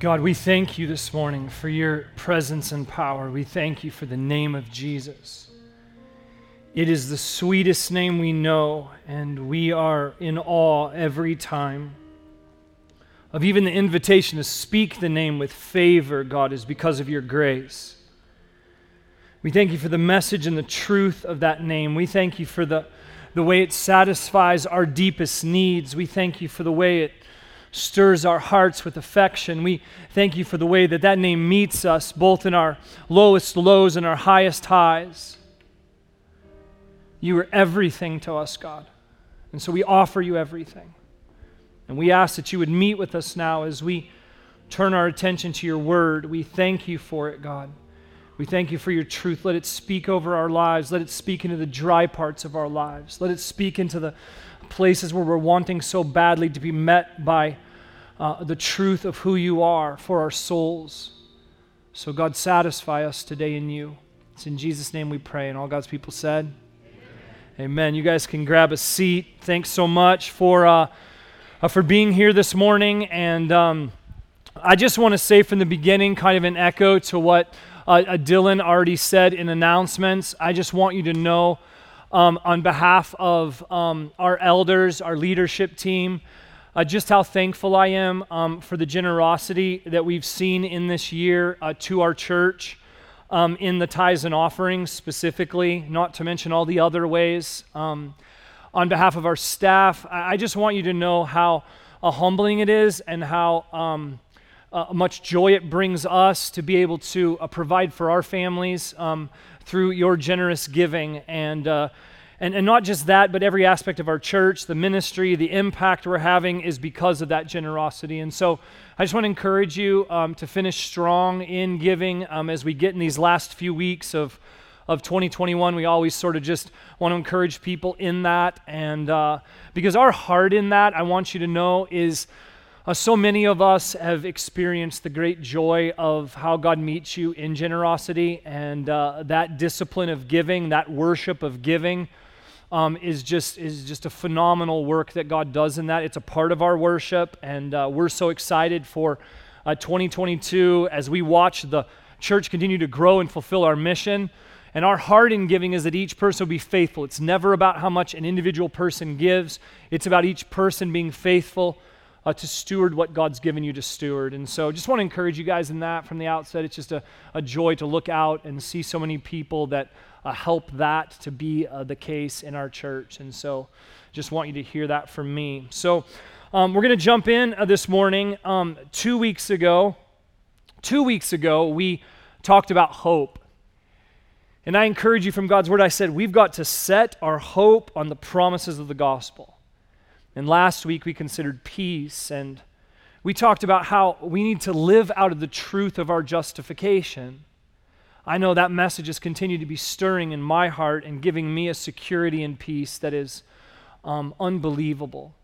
God, we thank you this morning for your presence and power. We thank you for the name of Jesus. It is the sweetest name we know, and we are in awe every time of even the invitation to speak the name with favor, God, is because of your grace. We thank you for the message and the truth of that name. We thank you for the, the way it satisfies our deepest needs. We thank you for the way it stirs our hearts with affection. We thank you for the way that that name meets us both in our lowest lows and our highest highs. You are everything to us, God. And so we offer you everything. And we ask that you would meet with us now as we turn our attention to your word. We thank you for it, God. We thank you for your truth. Let it speak over our lives. Let it speak into the dry parts of our lives. Let it speak into the places where we're wanting so badly to be met by uh, the truth of who you are for our souls. So, God, satisfy us today in you. It's in Jesus' name we pray. And all God's people said, Amen. Amen. You guys can grab a seat. Thanks so much for. Uh, uh, for being here this morning. And um, I just want to say from the beginning, kind of an echo to what uh, uh, Dylan already said in announcements. I just want you to know, um, on behalf of um, our elders, our leadership team, uh, just how thankful I am um, for the generosity that we've seen in this year uh, to our church. Um, in the tithes and offerings specifically, not to mention all the other ways. Um, on behalf of our staff, I just want you to know how uh, humbling it is and how um, uh, much joy it brings us to be able to uh, provide for our families um, through your generous giving. And, uh, and, and not just that, but every aspect of our church, the ministry, the impact we're having is because of that generosity. And so I just want to encourage you um, to finish strong in giving um, as we get in these last few weeks of of 2021. We always sort of just want to encourage people in that. And uh, because our heart in that, I want you to know, is uh, so many of us have experienced the great joy of how God meets you in generosity and uh, that discipline of giving, that worship of giving. Um, is just is just a phenomenal work that God does in that. It's a part of our worship, and uh, we're so excited for uh, 2022 as we watch the church continue to grow and fulfill our mission. And our heart in giving is that each person will be faithful. It's never about how much an individual person gives, it's about each person being faithful uh, to steward what God's given you to steward. And so just want to encourage you guys in that from the outset. It's just a, a joy to look out and see so many people that uh, help that to be uh, the case in our church. And so just want you to hear that from me. So um, we're going to jump in uh, this morning. Um, two weeks ago, two weeks ago, we talked about hope. And I encourage you from God's word, I said, we've got to set our hope on the promises of the gospel. And last week we considered peace, and we talked about how we need to live out of the truth of our justification. I know that message has continued to be stirring in my heart and giving me a security and peace that is um, unbelievable.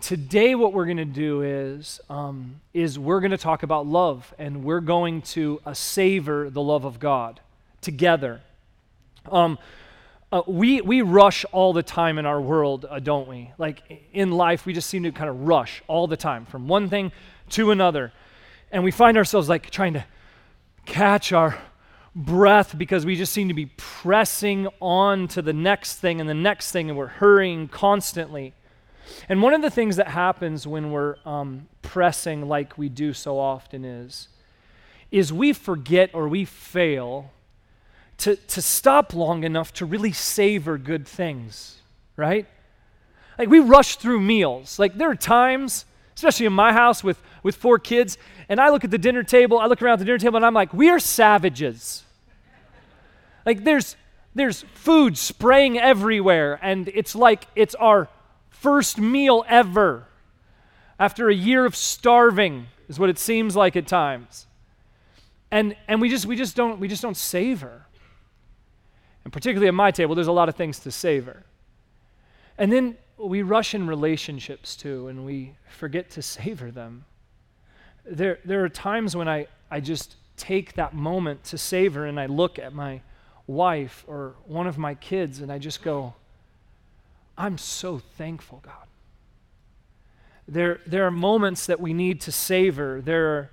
Today, what we're going to do is, um, is we're going to talk about love, and we're going to uh, savor the love of God together. Um, uh, we, we rush all the time in our world, uh, don't we? Like in life, we just seem to kind of rush all the time from one thing to another. And we find ourselves like trying to catch our breath because we just seem to be pressing on to the next thing and the next thing, and we're hurrying constantly. And one of the things that happens when we're um, pressing like we do so often is, is we forget or we fail to, to stop long enough to really savor good things, right? Like we rush through meals. Like there are times, especially in my house with, with four kids, and I look at the dinner table, I look around the dinner table, and I'm like, we are savages. Like there's there's food spraying everywhere, and it's like it's our first meal ever after a year of starving, is what it seems like at times. And and we just we just don't we just don't savor. And particularly at my table, there's a lot of things to savor. And then we rush in relationships too, and we forget to savor them. There, there are times when I, I just take that moment to savor and I look at my wife or one of my kids and I just go, I'm so thankful, God. There, there are moments that we need to savor. There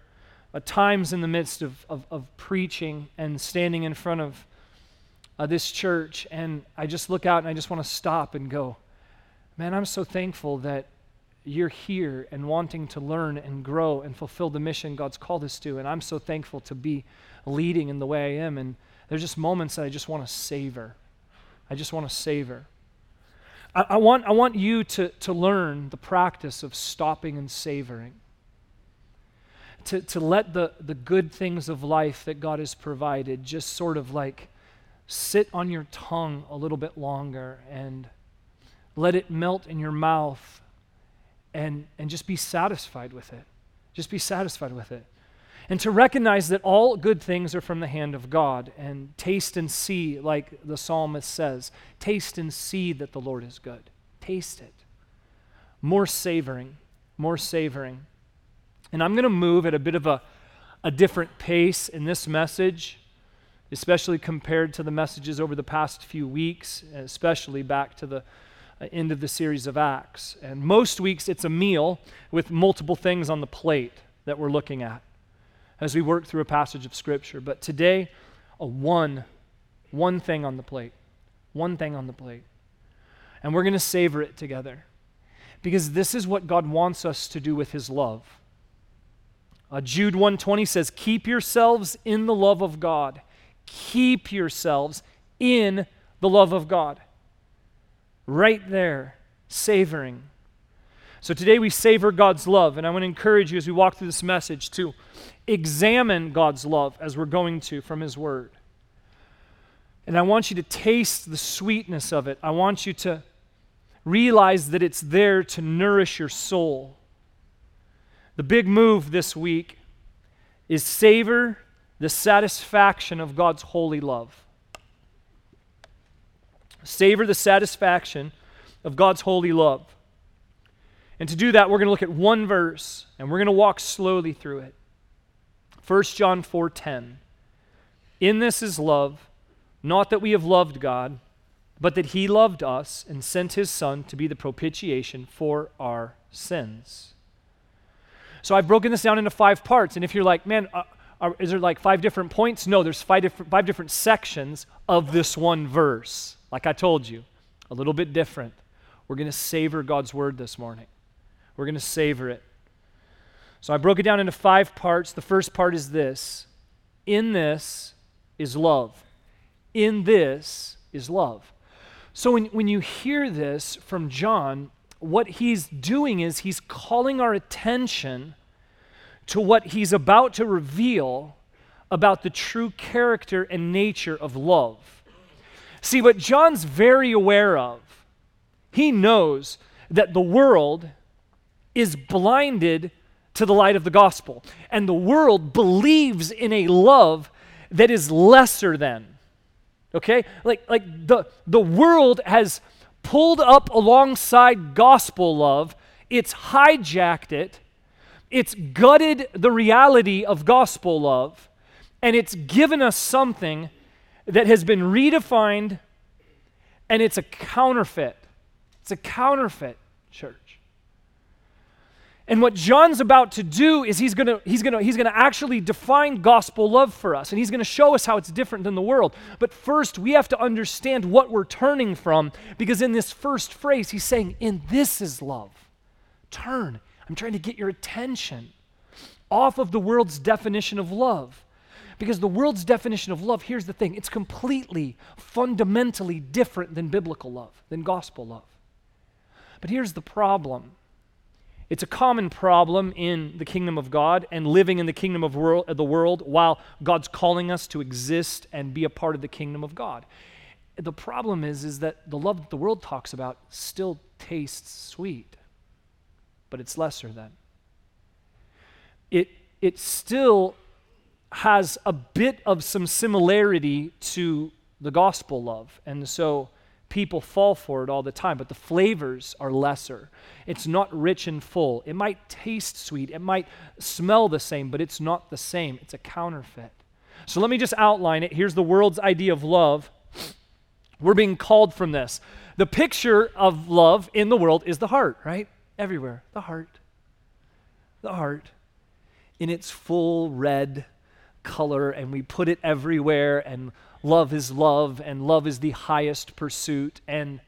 are times in the midst of, of, of, preaching and standing in front of uh, this church, and I just look out and I just want to stop and go, man, I'm so thankful that you're here and wanting to learn and grow and fulfill the mission God's called us to. And I'm so thankful to be leading in the way I am. And there's just moments that I just want to savor. I just want to savor. I, I, want, I want you to, to learn the practice of stopping and savoring. To, to let the, the good things of life that God has provided just sort of like sit on your tongue a little bit longer and let it melt in your mouth and, and just be satisfied with it. Just be satisfied with it. And to recognize that all good things are from the hand of God and taste and see, like the psalmist says, taste and see that the Lord is good. Taste it. More savoring, more savoring. And I'm going to move at a bit of a, a different pace in this message, especially compared to the messages over the past few weeks, especially back to the uh, end of the series of Acts. And most weeks it's a meal with multiple things on the plate that we're looking at as we work through a passage of Scripture. But today, a one, one thing on the plate. One thing on the plate. And we're going to savor it together because this is what God wants us to do with his love. Uh, Jude 120 says, "Keep yourselves in the love of God. Keep yourselves in the love of God." right there, savoring. So today we savor God's love, and I want to encourage you as we walk through this message to examine God's love as we're going to from His Word. And I want you to taste the sweetness of it. I want you to realize that it's there to nourish your soul. The big move this week is savor the satisfaction of God's holy love savor the satisfaction of God's holy love. And to do that, we're going to look at one verse and we're going to walk slowly through it. 1 John 4:10. In this is love, not that we have loved God, but that he loved us and sent his son to be the propitiation for our sins. So I've broken this down into five parts and if you're like, "Man, uh, are, is there like five different points?" No, there's five different, five different sections of this one verse. Like I told you, a little bit different. We're going to savor God's word this morning. We're going to savor it. So I broke it down into five parts. The first part is this In this is love. In this is love. So when, when you hear this from John, what he's doing is he's calling our attention to what he's about to reveal about the true character and nature of love. See, what John's very aware of, he knows that the world is blinded to the light of the gospel. And the world believes in a love that is lesser than. Okay? Like, like the, the world has pulled up alongside gospel love, it's hijacked it, it's gutted the reality of gospel love, and it's given us something that has been redefined and it's a counterfeit. It's a counterfeit church. And what John's about to do is he's going to he's going to he's going to actually define gospel love for us and he's going to show us how it's different than the world. But first, we have to understand what we're turning from because in this first phrase he's saying in this is love. Turn. I'm trying to get your attention off of the world's definition of love because the world's definition of love, here's the thing it's completely, fundamentally different than biblical love, than gospel love. But here's the problem it's a common problem in the kingdom of God and living in the kingdom of world, the world while God's calling us to exist and be a part of the kingdom of God. The problem is, is that the love that the world talks about still tastes sweet, but it's lesser than. It, it still has a bit of some similarity to the gospel love. And so people fall for it all the time, but the flavors are lesser. It's not rich and full. It might taste sweet, it might smell the same, but it's not the same. It's a counterfeit. So let me just outline it. Here's the world's idea of love. We're being called from this. The picture of love in the world is the heart, right? Everywhere. The heart. The heart. in its full red color and we put it everywhere and love is love and love is the highest pursuit and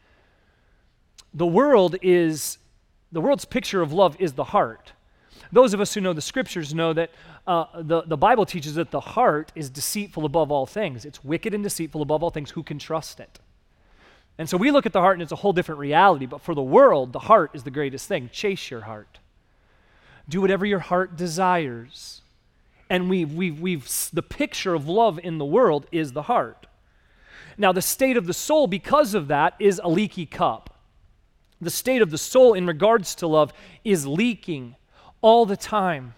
the world is the world's picture of love is the heart those of us who know the scriptures know that uh, the, the bible teaches that the heart is deceitful above all things it's wicked and deceitful above all things who can trust it and so we look at the heart and it's a whole different reality but for the world the heart is the greatest thing chase your heart do whatever your heart desires and we've, we've, we've, the picture of love in the world is the heart. Now, the state of the soul, because of that, is a leaky cup. The state of the soul in regards to love is leaking all the time.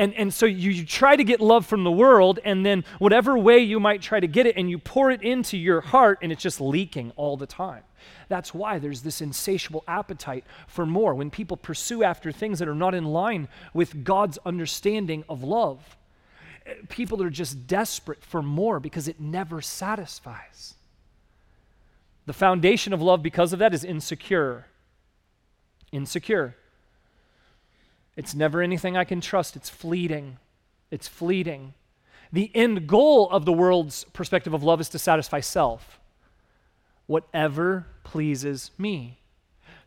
And, and so you, you try to get love from the world, and then whatever way you might try to get it, and you pour it into your heart, and it's just leaking all the time. That's why there's this insatiable appetite for more when people pursue after things that are not in line with God's understanding of love. Eh, people are just desperate for more because it never satisfies. The foundation of love, because of that, is insecure. Insecure. It's never anything I can trust, it's fleeting. It's fleeting. The end goal of the world's perspective of love is to satisfy self whatever pleases me.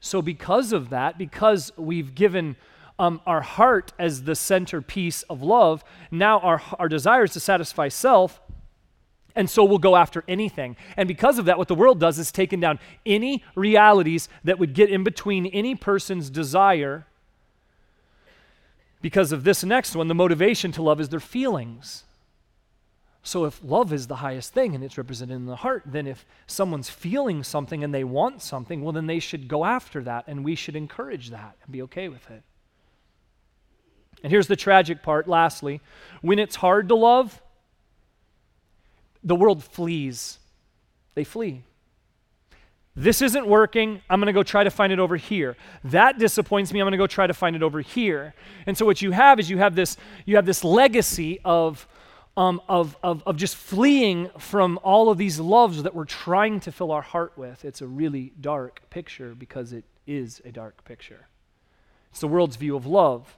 So, because of that, because we've given um, our heart as the centerpiece of love, now our, our desire is to satisfy self. And so we'll go after anything. And because of that, what the world does is taken down any realities that would get in between any person's desire. Because of this next one, the motivation to love is their feelings. So, if love is the highest thing and it's represented in the heart, then if someone's feeling something and they want something, well, then they should go after that and we should encourage that and be okay with it. And here's the tragic part, lastly when it's hard to love, the world flees. They flee. This isn't working. I'm going to go try to find it over here. That disappoints me. I'm going to go try to find it over here. And so what you have is you have this you have this legacy of um, of, of, of just fleeing from all of these loves that we're trying to fill our heart with. It's a really dark picture because it is a dark picture. It's the world's view of love.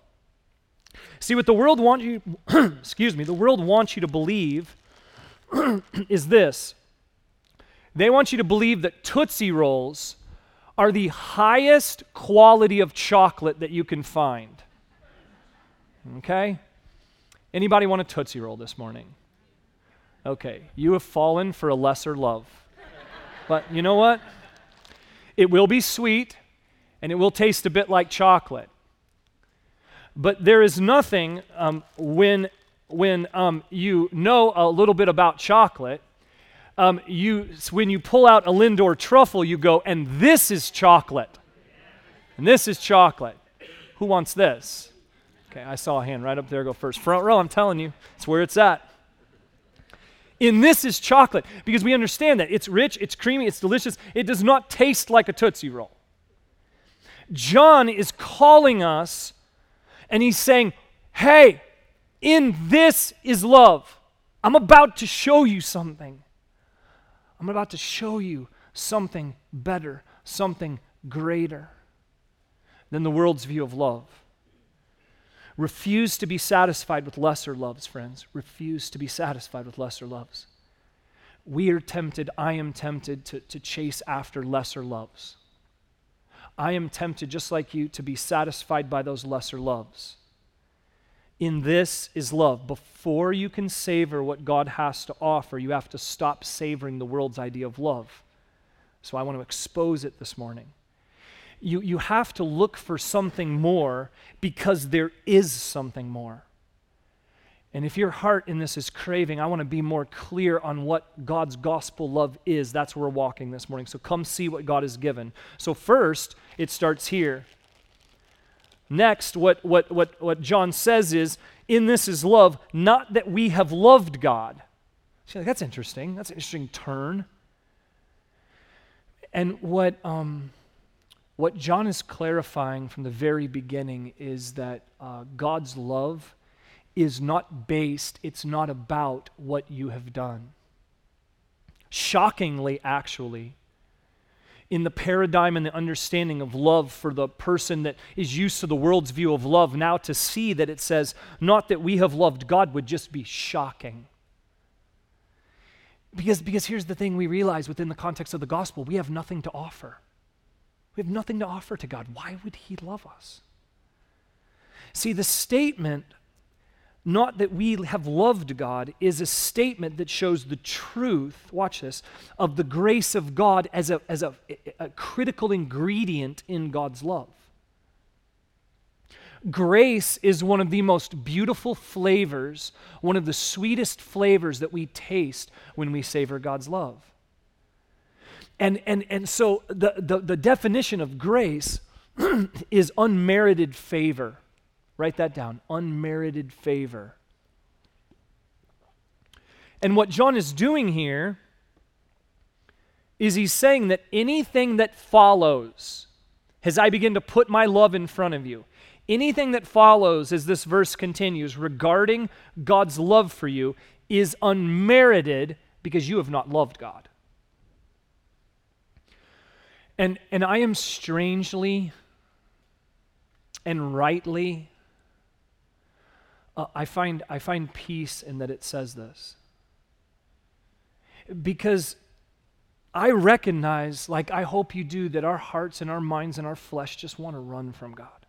See, what the world wants you, excuse me, the world wants you to believe is this. They want you to believe that Tootsie Rolls are the highest quality of chocolate that you can find. Okay? Anybody want a Tootsie Roll this morning? Okay, you have fallen for a lesser love. But you know what? It will be sweet and it will taste a bit like chocolate. But there is nothing um, when, when um, you know a little bit about chocolate. Um, you, when you pull out a Lindor truffle, you go, and this is chocolate. And this is chocolate. Who wants this? Okay, I saw a hand right up there go first. Front row, I'm telling you, it's where it's at. In this is chocolate because we understand that it's rich, it's creamy, it's delicious. It does not taste like a Tootsie Roll. John is calling us and he's saying, Hey, in this is love. I'm about to show you something. I'm about to show you something better, something greater than the world's view of love. Refuse to be satisfied with lesser loves, friends. Refuse to be satisfied with lesser loves. We are tempted, I am tempted to, to chase after lesser loves. I am tempted, just like you, to be satisfied by those lesser loves. In this is love. Before you can savor what God has to offer, you have to stop savoring the world's idea of love. So I want to expose it this morning you, you have to look for something more because there is something more. And if your heart in this is craving, I want to be more clear on what God's gospel love is. That's where we're walking this morning. So come see what God has given. So, first, it starts here. Next, what, what, what, what John says is, in this is love, not that we have loved God. See, like, that's interesting. That's an interesting turn. And what, um, what John is clarifying from the very beginning is that uh, God's love is not based, it's not about what you have done. Shockingly, actually, in the paradigm and the understanding of love for the person that is used to the world's view of love now to see that it says, not that we have loved God would just be shocking. Because, because here's the thing we realize within the context of the gospel we have nothing to offer. We have nothing to offer to God. Why would He love us? See, the statement not that we have loved God, is a statement that shows the truth, watch this, of the grace of God as a, as a, a critical ingredient in God's love. Grace is one of the most beautiful flavors, one of the sweetest flavors that we taste when we savor God's love. And, and, and so the, the, the definition of grace is unmerited favor. Write that down unmerited favor. And what John is doing here is he's saying that anything that follows, as I begin to put my love in front of you, anything that follows as this verse continues regarding God's love for you is unmerited because you have not loved God. And, and I am strangely and rightly uh, I, find, I find peace in that it says this. Because I recognize, like I hope you do, that our hearts and our minds and our flesh just want to run from God.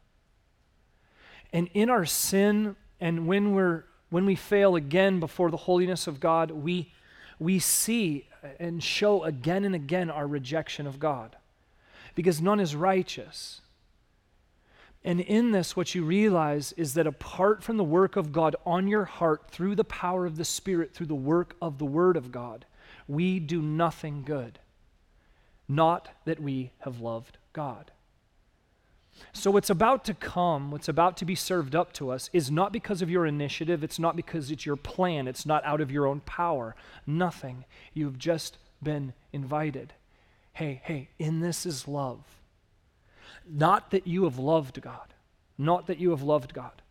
And in our sin, and when we're when we fail again before the holiness of God, we we see and show again and again our rejection of God. Because none is righteous. And in this, what you realize is that apart from the work of God on your heart through the power of the Spirit, through the work of the Word of God, we do nothing good. Not that we have loved God. So, what's about to come, what's about to be served up to us, is not because of your initiative. It's not because it's your plan. It's not out of your own power. Nothing. You've just been invited. Hey, hey, in this is love. Not that you have loved God, not that you have loved God.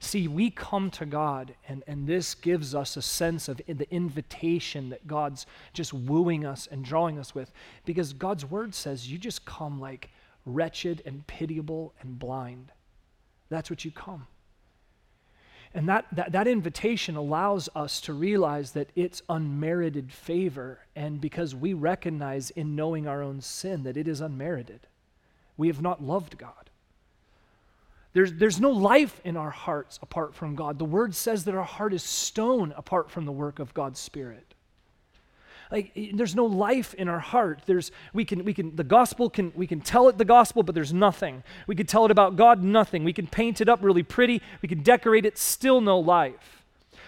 See, we come to God, and, and this gives us a sense of the invitation that God's just wooing us and drawing us with, because God's word says you just come like wretched and pitiable and blind. That's what you come. And that, that, that invitation allows us to realize that it's unmerited favor, and because we recognize in knowing our own sin that it is unmerited we have not loved God. There's, there's no life in our hearts apart from God. The word says that our heart is stone apart from the work of God's Spirit. Like there's no life in our heart. There's we can we can the gospel can we can tell it the gospel, but there's nothing. We can tell it about God, nothing. We can paint it up really pretty. We can decorate it, still no life.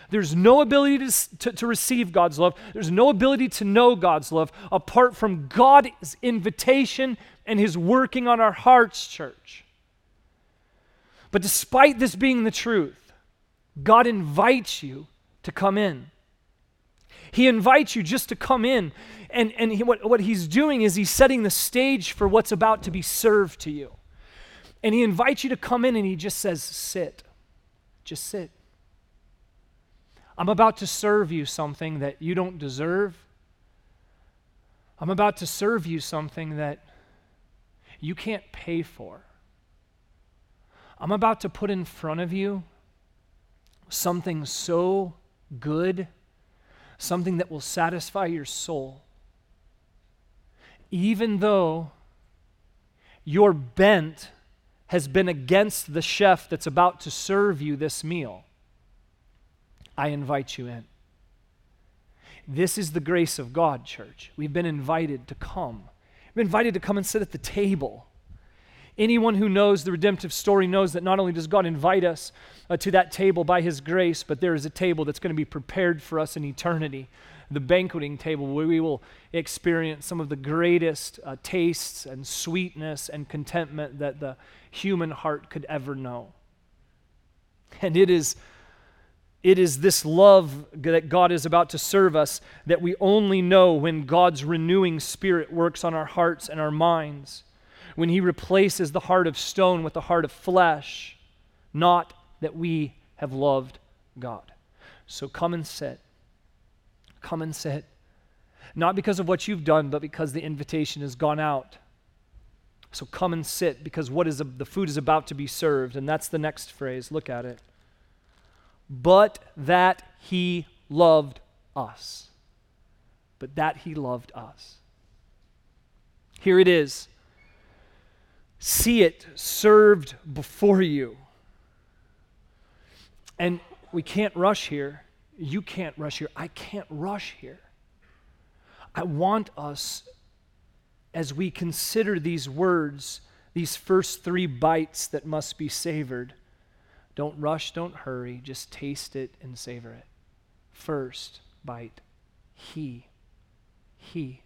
There's no ability to, to, to, receive God's love. There's no ability to know God's love apart from God's invitation and His working on our hearts, church. But despite this being the truth, God invites you to come in. He invites you just to come in. And, and he, what, what He's doing is He's setting the stage for what's about to be served to you. And He invites you to come in and He just says, Sit. Just sit. I'm about to serve you something that you don't deserve. I'm about to serve you something that you can't pay for. I'm about to put in front of you something so good, something that will satisfy your soul. Even though your bent has been against the chef that's about to serve you this meal, I invite you in. This is the grace of God, church. We've been invited to come I'm invited to come and sit at the table. Anyone who knows the redemptive story knows that not only does God invite us uh, to that table by His grace, but there is a table that's going to be prepared for us in eternity the banqueting table where we will experience some of the greatest uh, tastes and sweetness and contentment that the human heart could ever know. And it is it is this love that God is about to serve us that we only know when God's renewing spirit works on our hearts and our minds, when He replaces the heart of stone with the heart of flesh, not that we have loved God. So come and sit. Come and sit. not because of what you've done, but because the invitation has gone out. So come and sit because what is the food is about to be served. And that's the next phrase. Look at it. But that he loved us. But that he loved us. Here it is. See it served before you. And we can't rush here. You can't rush here. I can't rush here. I want us, as we consider these words, these first three bites that must be savored, don't rush, don't hurry, just taste it and savor it. First bite, He. He.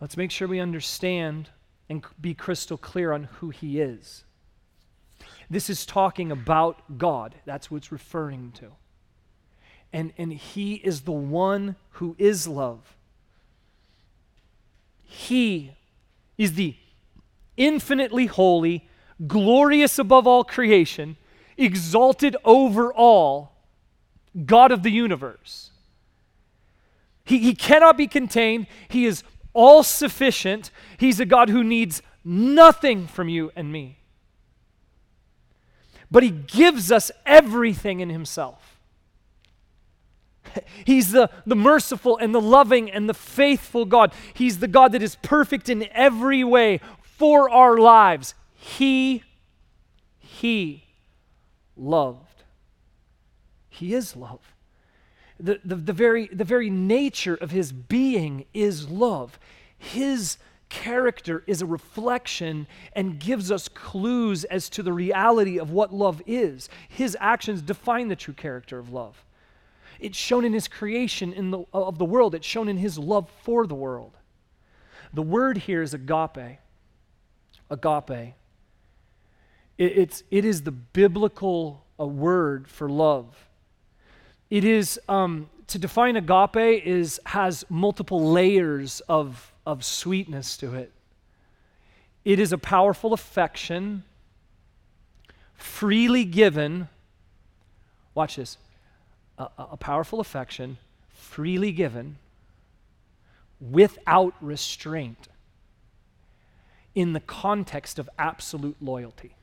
Let's make sure we understand and be crystal clear on who He is. This is talking about God. That's what it's referring to. And, and He is the one who is love. He is the infinitely holy, glorious above all creation, exalted over all God of the universe. He, he cannot be contained. He is all sufficient. He's a God who needs nothing from you and me. But He gives us everything in Himself. He's the, the merciful and the loving and the faithful God. He's the God that is perfect in every way for our lives. He, He loved. He is love. The, the, the, very, the very nature of His being is love. His character is a reflection and gives us clues as to the reality of what love is. His actions define the true character of love. It's shown in his creation in the, of the world, it's shown in his love for the world. The word here is agape. Agape. It, it's, it is the biblical uh, word for love. It is, um, to define agape, is, has multiple layers of, of sweetness to it. It is a powerful affection, freely given. Watch this a, a powerful affection, freely given, without restraint, in the context of absolute loyalty.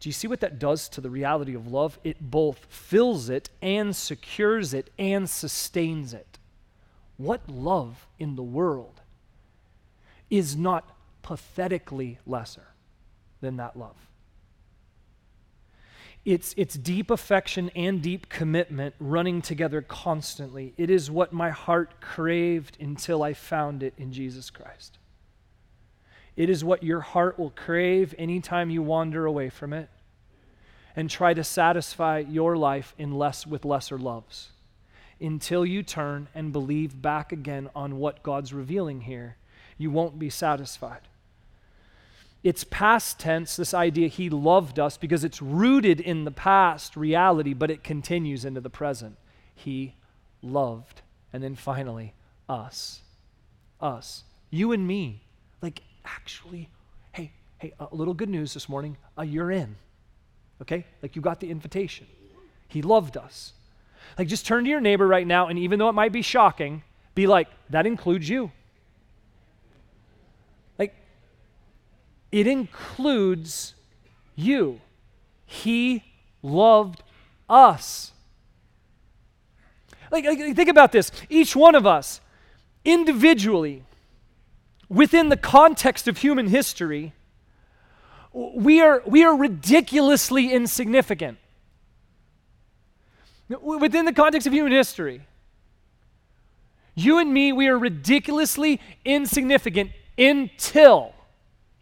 Do you see what that does to the reality of love? It both fills it and secures it and sustains it. What love in the world is not pathetically lesser than that love? It's, it's deep affection and deep commitment running together constantly. It is what my heart craved until I found it in Jesus Christ. It is what your heart will crave anytime you wander away from it and try to satisfy your life in less with lesser loves until you turn and believe back again on what God's revealing here. You won't be satisfied. It's past tense, this idea he loved us, because it's rooted in the past reality, but it continues into the present. He loved. And then finally, us. Us. You and me. Like, actually, hey, hey, a little good news this morning. Uh, you're in. Okay? Like, you got the invitation. He loved us. Like, just turn to your neighbor right now, and even though it might be shocking, be like, that includes you. Like, it includes you. He loved us. Like, like, think about this. Each one of us, individually, within the context of human history, we are, we are ridiculously insignificant. Within the context of human history, you and me, we are ridiculously insignificant until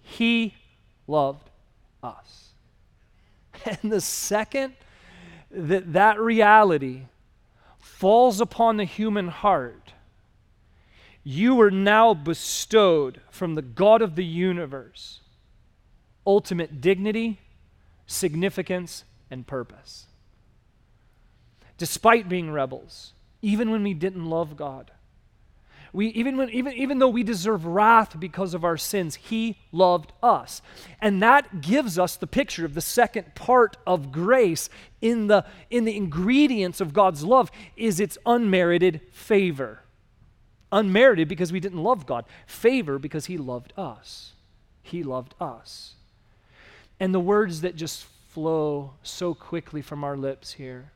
he loved us. And the second that that reality falls upon the human heart, you are now bestowed from the God of the universe ultimate dignity, significance, and purpose. Despite being rebels, even when we didn't love God, we, even, when, even, even though we deserve wrath because of our sins, He loved us. And that gives us the picture of the second part of grace in the, in the ingredients of God's love is its unmerited favor. Unmerited because we didn't love God, favor because He loved us. He loved us. And the words that just flow so quickly from our lips here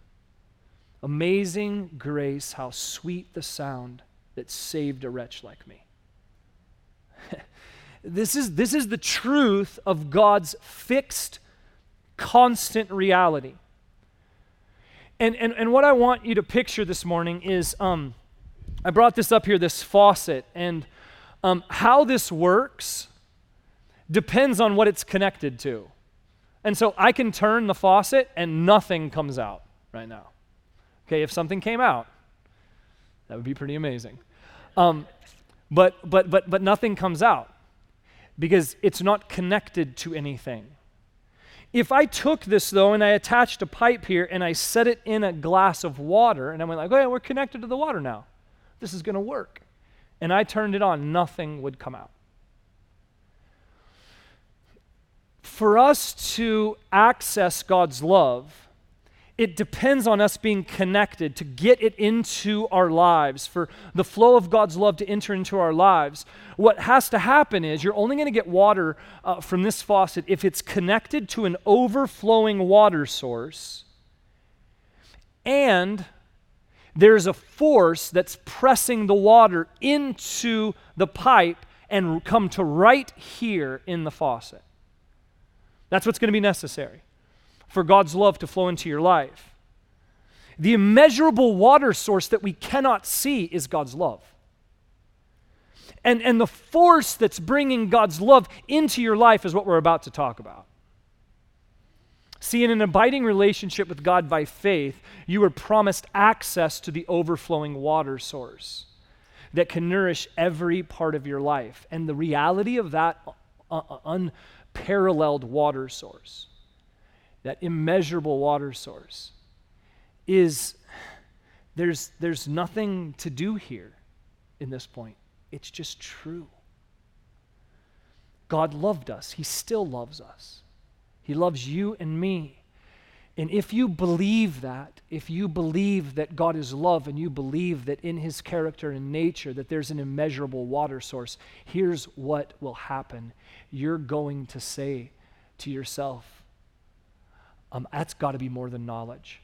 Amazing grace, how sweet the sound that saved a wretch like me. this, is, this is the truth of God's fixed, constant reality. And, and, and what I want you to picture this morning is um, I brought this up here, this faucet, and um, how this works depends on what it's connected to. And so I can turn the faucet and nothing comes out right now. Okay, if something came out, that would be pretty amazing. Um, but, but, but, but nothing comes out because it's not connected to anything. If I took this though and I attached a pipe here and I set it in a glass of water and I went like, oh yeah, we're connected to the water now. This is going to work. And I turned it on, nothing would come out. For us to access God's love, it depends on us being connected to get it into our lives, for the flow of God's love to enter into our lives. What has to happen is you're only going to get water uh, from this faucet if it's connected to an overflowing water source and there's a force that's pressing the water into the pipe and come to right here in the faucet. That's what's going to be necessary for God's love to flow into your life. The immeasurable water source that we cannot see is God's love. And, and the force that's bringing God's love into your life is what we're about to talk about. See, in an abiding relationship with God by faith, you are promised access to the overflowing water source that can nourish every part of your life. And the reality of that uh, uh unparalleled water source that immeasurable water source, is there's, there's nothing to do here in this point. It's just true. God loved us, He still loves us. He loves you and me. And if you believe that, if you believe that God is love and you believe that in his character and nature that there's an immeasurable water source, here's what will happen. You're going to say to yourself, um, that's got to be more than knowledge.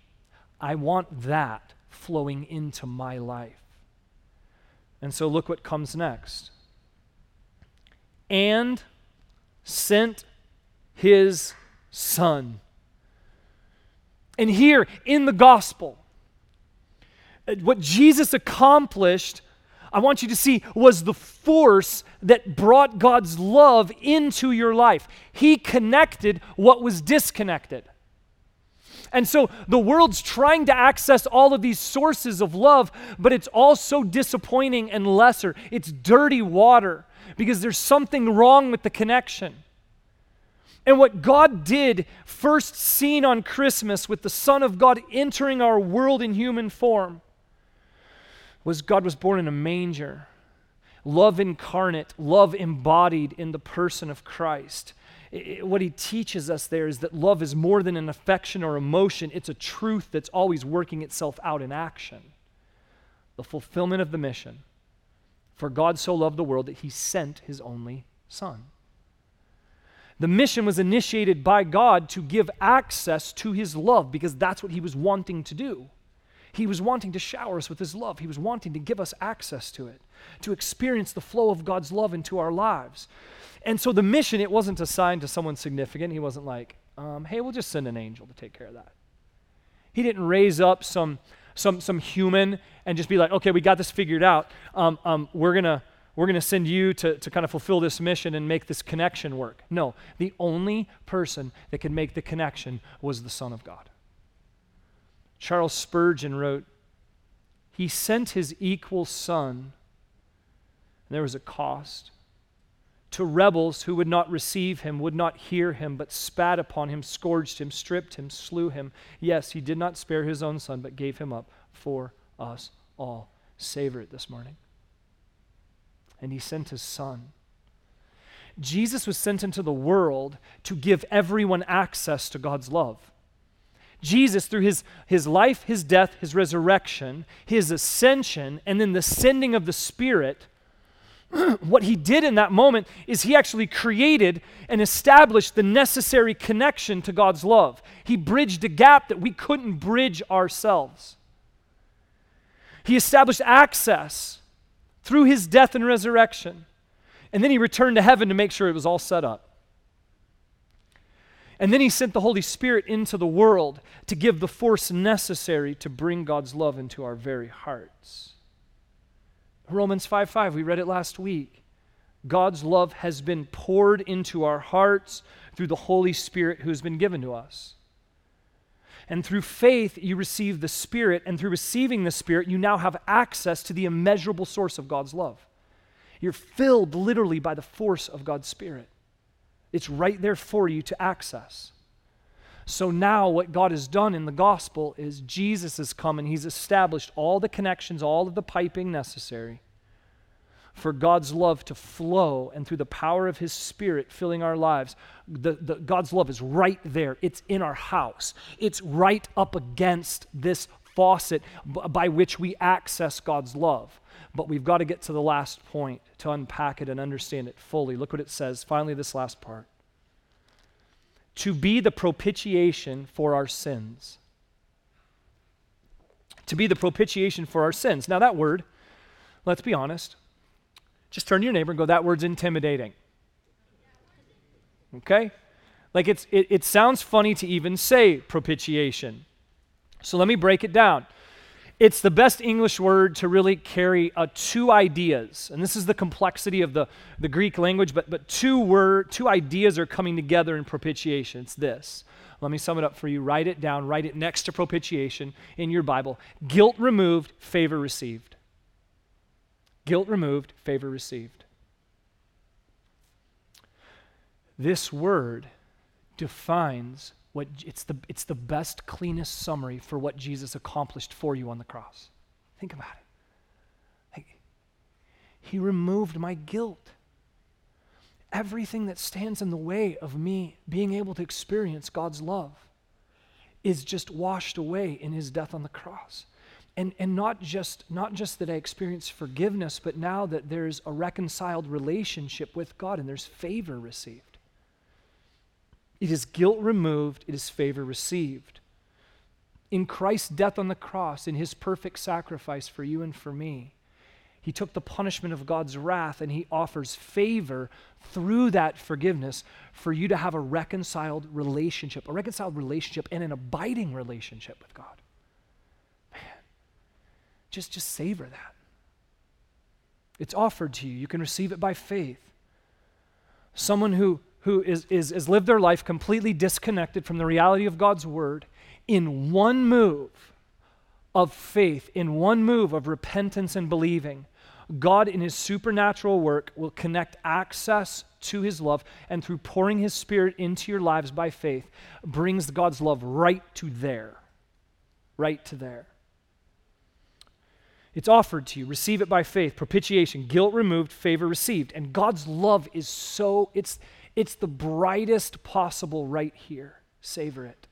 I want that flowing into my life. And so look what comes next. And sent his son. And here in the gospel, uh, what Jesus accomplished, I want you to see, was the force that brought God's love into your life. He connected what was disconnected. And so the world's trying to access all of these sources of love, but it's all so disappointing and lesser. It's dirty water because there's something wrong with the connection. And what God did, first seen on Christmas with the Son of God entering our world in human form, was God was born in a manger. Love incarnate, love embodied in the person of Christ it, what he teaches us there is that love is more than an affection or emotion, it's a truth that's always working itself out in action. The fulfillment of the mission. For God so loved the world that he sent his only Son. The mission was initiated by God to give access to his love because that's what he was wanting to do. He was wanting to shower us with his love. He was wanting to give us access to it, to experience the flow of God's love into our lives. And so the mission, it wasn't assigned to someone significant. He wasn't like, um, hey, we'll just send an angel to take care of that. He didn't raise up some, some, some human and just be like, okay, we got this figured out. Um, um, we're going to we're going to send you to, to kind of fulfill this mission and make this connection work. No, the only person that could make the connection was the Son of God. Charles Spurgeon wrote, He sent his equal son, and there was a cost to rebels who would not receive him, would not hear him, but spat upon him, scourged him, stripped him, slew him. Yes, he did not spare his own son, but gave him up for us all. Savor it this morning. And he sent his son. Jesus was sent into the world to give everyone access to God's love. Jesus, through his, his life, his death, his resurrection, his ascension, and then the sending of the Spirit, what he did in that moment is he actually created and established the necessary connection to God's love. He bridged a gap that we couldn't bridge ourselves. He established access through his death and resurrection. And then he returned to heaven to make sure it was all set up. And then he sent the Holy Spirit into the world to give the force necessary to bring God's love into our very hearts. Romans 5 5, we read it last week. God's love has been poured into our hearts through the Holy Spirit who has been given to us. And through faith, you receive the Spirit, and through receiving the Spirit, you now have access to the immeasurable source of God's love. You're filled literally by the force of God's Spirit. It's right there for you to access. So now, what God has done in the gospel is Jesus has come and he's established all the connections, all of the piping necessary for God's love to flow and through the power of his spirit filling our lives. The, the, God's love is right there, it's in our house, it's right up against this faucet b- by which we access God's love. But we've got to get to the last point to unpack it and understand it fully. Look what it says. Finally, this last part to be the propitiation for our sins. To be the propitiation for our sins. Now, that word, let's be honest, just turn to your neighbor and go, that word's intimidating. Okay? Like it's, it, it sounds funny to even say propitiation. So let me break it down. It's the best English word to really carry uh, two ideas. And this is the complexity of the, the Greek language, but, but two, word, two ideas are coming together in propitiation. It's this. Let me sum it up for you. Write it down, write it next to propitiation in your Bible. Guilt removed, favor received. Guilt removed, favor received. This word defines what it's the, it's the best, cleanest summary for what Jesus accomplished for you on the cross. Think about it. He removed my guilt. Everything that stands in the way of me being able to experience God's love is just washed away in his death on the cross. And, and not, just, not just that I experience forgiveness, but now that there's a reconciled relationship with God and there's favor received. It is guilt removed, it is favor received. In Christ's death on the cross, in his perfect sacrifice for you and for me, he took the punishment of God's wrath and he offers favor through that forgiveness for you to have a reconciled relationship, a reconciled relationship and an abiding relationship with God. Just, just savor that. It's offered to you. You can receive it by faith. Someone who who is, is, has lived their life completely disconnected from the reality of God's word, in one move of faith, in one move of repentance and believing, God, in his supernatural work, will connect access to his love, and through pouring his spirit into your lives by faith, brings God's love right to there. Right to there. It's offered to you. Receive it by faith. Propitiation, guilt removed, favor received. And God's love is so, it's, it's the brightest possible right here. Savor it.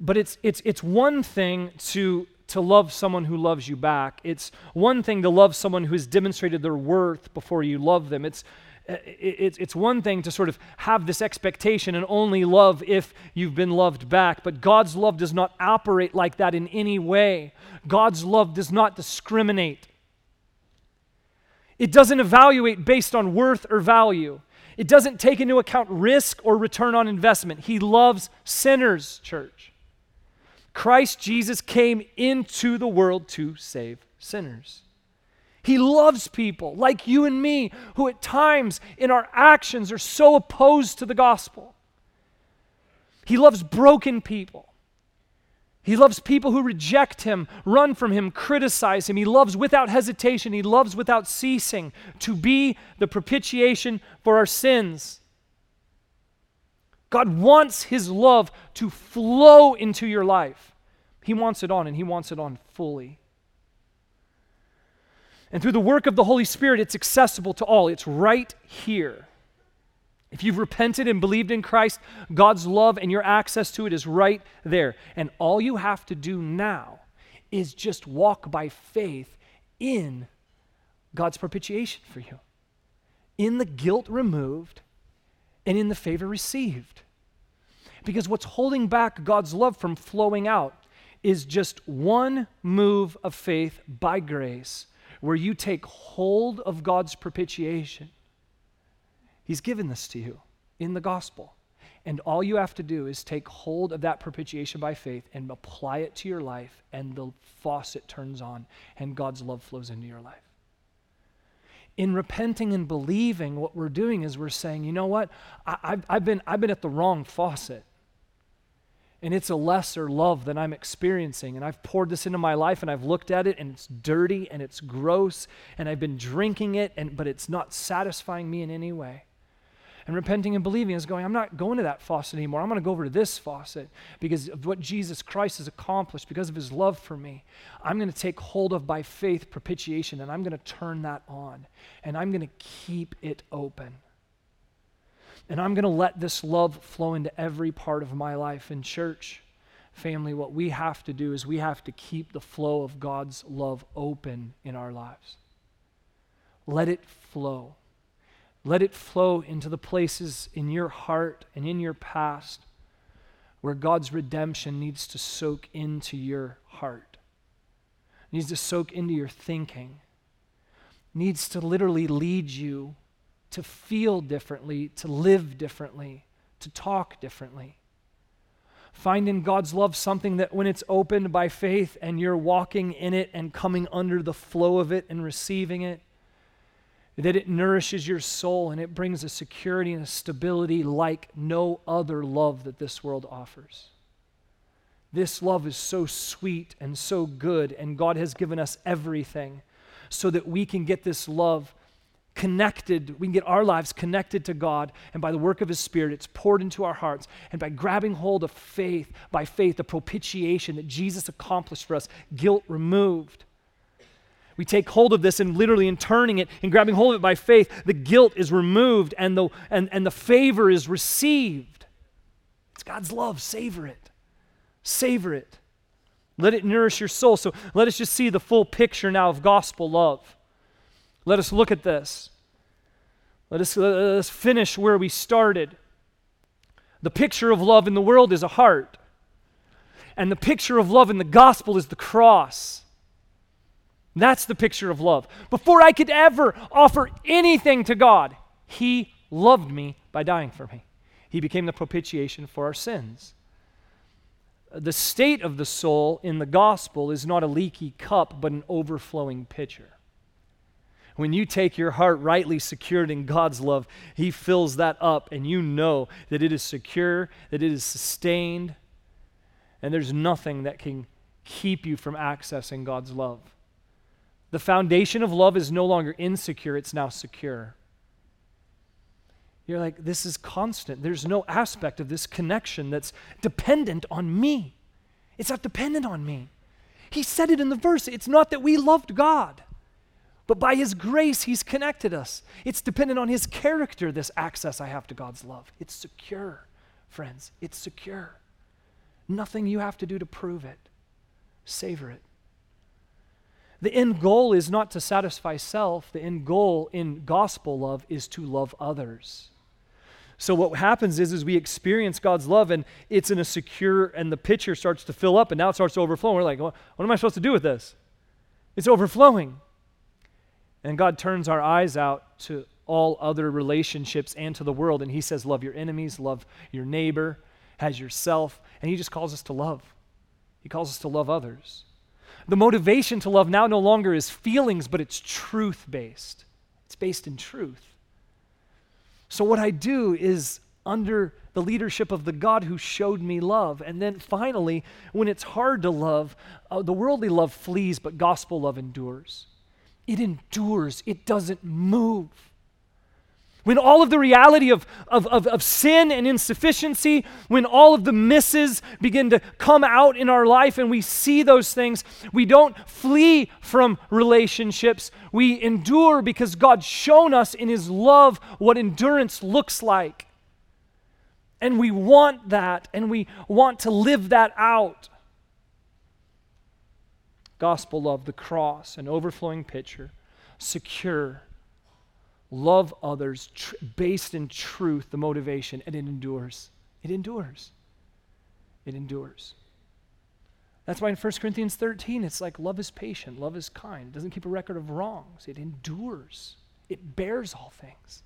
But it's, it's, it's one thing to, to love someone who loves you back. It's one thing to love someone who has demonstrated their worth before you love them. It's, Uh, it's, it's one thing to sort of have this expectation and only love if you've been loved back, but God's love does not operate like that in any way. God's love does not discriminate. It doesn't evaluate based on worth or value. It doesn't take into account risk or return on investment. He loves sinners, church. Christ Jesus came into the world to save sinners. He loves people like you and me who at times in our actions are so opposed to the gospel. He loves broken people. He loves people who reject him, run from him, criticize him. He loves without hesitation. He loves without ceasing to be the propitiation for our sins. God wants his love to flow into your life. He wants it on, and he wants it on fully. And through the work of the Holy Spirit, it's accessible to all. It's right here. If you've repented and believed in Christ, God's love and your access to it is right there. And all you have to do now is just walk by faith in God's propitiation for you, in the guilt removed and in the favor received. Because what's holding back God's love from flowing out is just one move of faith by grace where you take hold of God's propitiation He's given this to you in the gospel. And all you have to do is take hold of that propitiation by faith and apply it to your life, and the faucet turns on, and God's love flows into your life. In repenting and believing, what we're doing is we're saying, you know what? I, have been, I've been at the wrong faucet. And it's a lesser love than I'm experiencing. And I've poured this into my life and I've looked at it and it's dirty and it's gross and I've been drinking it, and, but it's not satisfying me in any way. And repenting and believing is going, I'm not going to that faucet anymore. I'm going to go over to this faucet because of what Jesus Christ has accomplished, because of his love for me. I'm going to take hold of by faith propitiation and I'm going to turn that on and I'm going to keep it open. And I'm going to let this love flow into every part of my life in church. Family, what we have to do is we have to keep the flow of God's love open in our lives. Let it flow. Let it flow into the places in your heart and in your past where God's redemption needs to soak into your heart, needs to soak into your thinking, needs to literally lead you to feel differently, to live differently, to talk differently. Find in God's love something that when it's opened by faith and you're walking in it and coming under the flow of it and receiving it, that it nourishes your soul and it brings a security and a stability like no other love that this world offers. This love is so sweet and so good, and God has given us everything so that we can get this love connected. We can get our lives connected to God, and by the work of His Spirit, it's poured into our hearts. And by grabbing hold of faith, by faith, the propitiation that Jesus accomplished for us, guilt removed, we take hold of this and literally in turning it and grabbing hold of it by faith, the guilt is removed and the, and, and the favor is received. It's God's love. Savor it. Savor it. Let it nourish your soul. So let us just see the full picture now of gospel love. Let us look at this. Let us, let us finish where we started. The picture of love in the world is a heart, and the picture of love in the gospel is the cross. That's the picture of love. Before I could ever offer anything to God, He loved me by dying for me. He became the propitiation for our sins. The state of the soul in the gospel is not a leaky cup, but an overflowing pitcher. When you take your heart rightly secured in God's love, He fills that up, and you know that it is secure, that it is sustained, and there's nothing that can keep you from accessing God's love. The foundation of love is no longer insecure, it's now secure. You're like, this is constant. There's no aspect of this connection that's dependent on me. It's not dependent on me. He said it in the verse. It's not that we loved God, but by His grace, He's connected us. It's dependent on His character, this access I have to God's love. It's secure, friends. It's secure. Nothing you have to do to prove it. Savor it. The end goal is not to satisfy self, the end goal in gospel love is to love others. So what happens is, is we experience God's love and it's in a secure, and the pitcher starts to fill up and now it starts to overflow. We're like, what am I supposed to do with this? It's overflowing. And God turns our eyes out to all other relationships and to the world. And He says, Love your enemies, love your neighbor, as yourself. And He just calls us to love. He calls us to love others. The motivation to love now no longer is feelings, but it's truth based. It's based in truth. So, what I do is under the leadership of the God who showed me love. And then finally, when it's hard to love, uh, the worldly love flees, but gospel love endures. It endures, it doesn't move. when all of the reality of, of, of, of, sin and insufficiency, when all of the misses begin to come out in our life and we see those things, we don't flee from relationships. We endure because God's shown us in His love what endurance looks like. And we want that and we want to live that out. Gospel love, the cross, an overflowing pitcher, secure love others tr- based in truth, the motivation, and it endures. It endures. It endures. That's why in 1 Corinthians 13, it's like love is patient, love is kind, it doesn't keep a record of wrongs, it endures, it bears all things.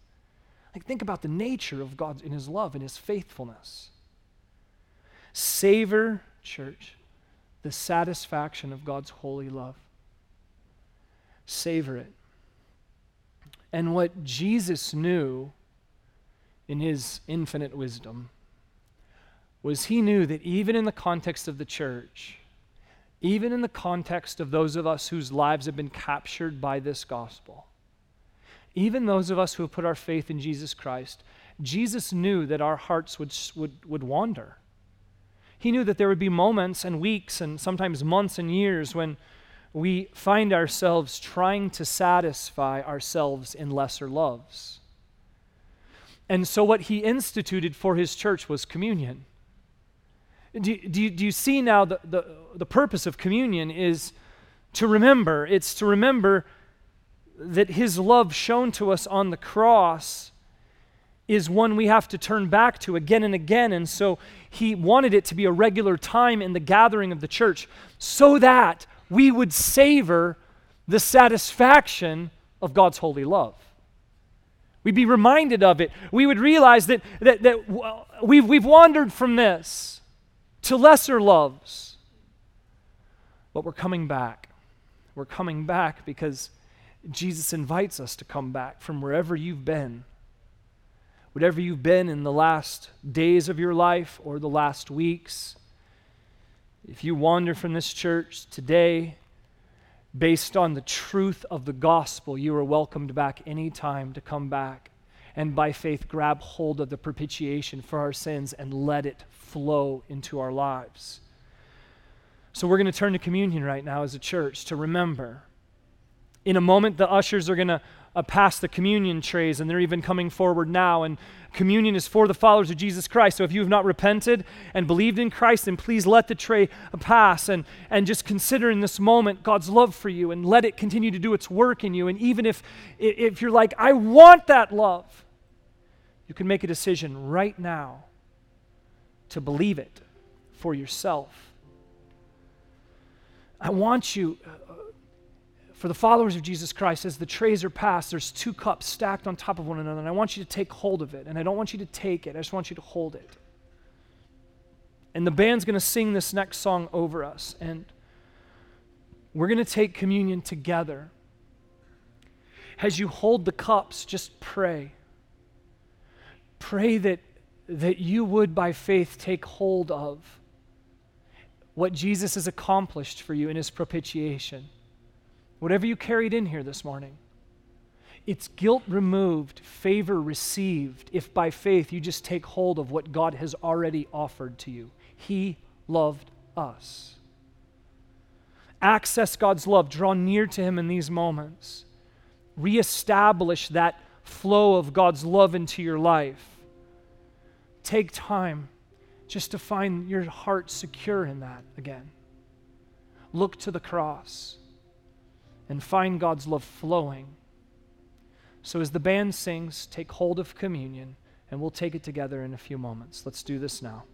Like, think about the nature of God in His love and His faithfulness. Savor, church, the satisfaction of God's holy love. Savor it. And what Jesus knew in his infinite wisdom was he knew that even in the context of the church, even in the context of those of us whose lives have been captured by this gospel, even those of us who have put our faith in Jesus Christ, Jesus knew that our hearts would, would, would wander. He knew that there would be moments and weeks and sometimes months and years when we find ourselves trying to satisfy ourselves in lesser loves. And so, what he instituted for his church was communion. Do, do, do you see now the, the, the purpose of communion is to remember? It's to remember that his love shown to us on the cross is one we have to turn back to again and again. And so he wanted it to be a regular time in the gathering of the church so that we would savor the satisfaction of God's holy love. We'd be reminded of it. We would realize that, that, that we've, we've wandered from this to lesser loves. But we're coming back. We're coming back because Jesus invites us to come back from wherever you've been. Whatever you've been in the last days of your life or the last weeks, if you wander from this church today, based on the truth of the gospel, you are welcomed back anytime to come back and by faith grab hold of the propitiation for our sins and let it flow into our lives. So we're going to turn to communion right now as a church to remember. In a moment, the ushers are going to uh, pass the communion trays, and they're even coming forward now. And communion is for the followers of Jesus Christ. So if you have not repented and believed in Christ, then please let the tray pass and, and just consider in this moment God's love for you and let it continue to do its work in you. And even if, if you're like, I want that love, you can make a decision right now to believe it for yourself. I want you, uh, for the followers of Jesus Christ, as the trays are passed, there's two cups stacked on top of one another, and I want you to take hold of it. And I don't want you to take it, I just want you to hold it. And the band's going to sing this next song over us, and we're going to take communion together. As you hold the cups, just pray. Pray that, that you would, by faith, take hold of what Jesus has accomplished for you in his propitiation whatever you carried in here this morning, it's guilt removed, favor received, if by faith you just take hold of what God has already offered to you. He loved us. Access God's love, draw near to Him in these moments. Reestablish that flow of God's love into your life. Take time just to find your heart secure in that again. Look to the cross and find God's love flowing. So, as the band sings, take hold of communion, and we'll take it together in a few moments. Let's do this now.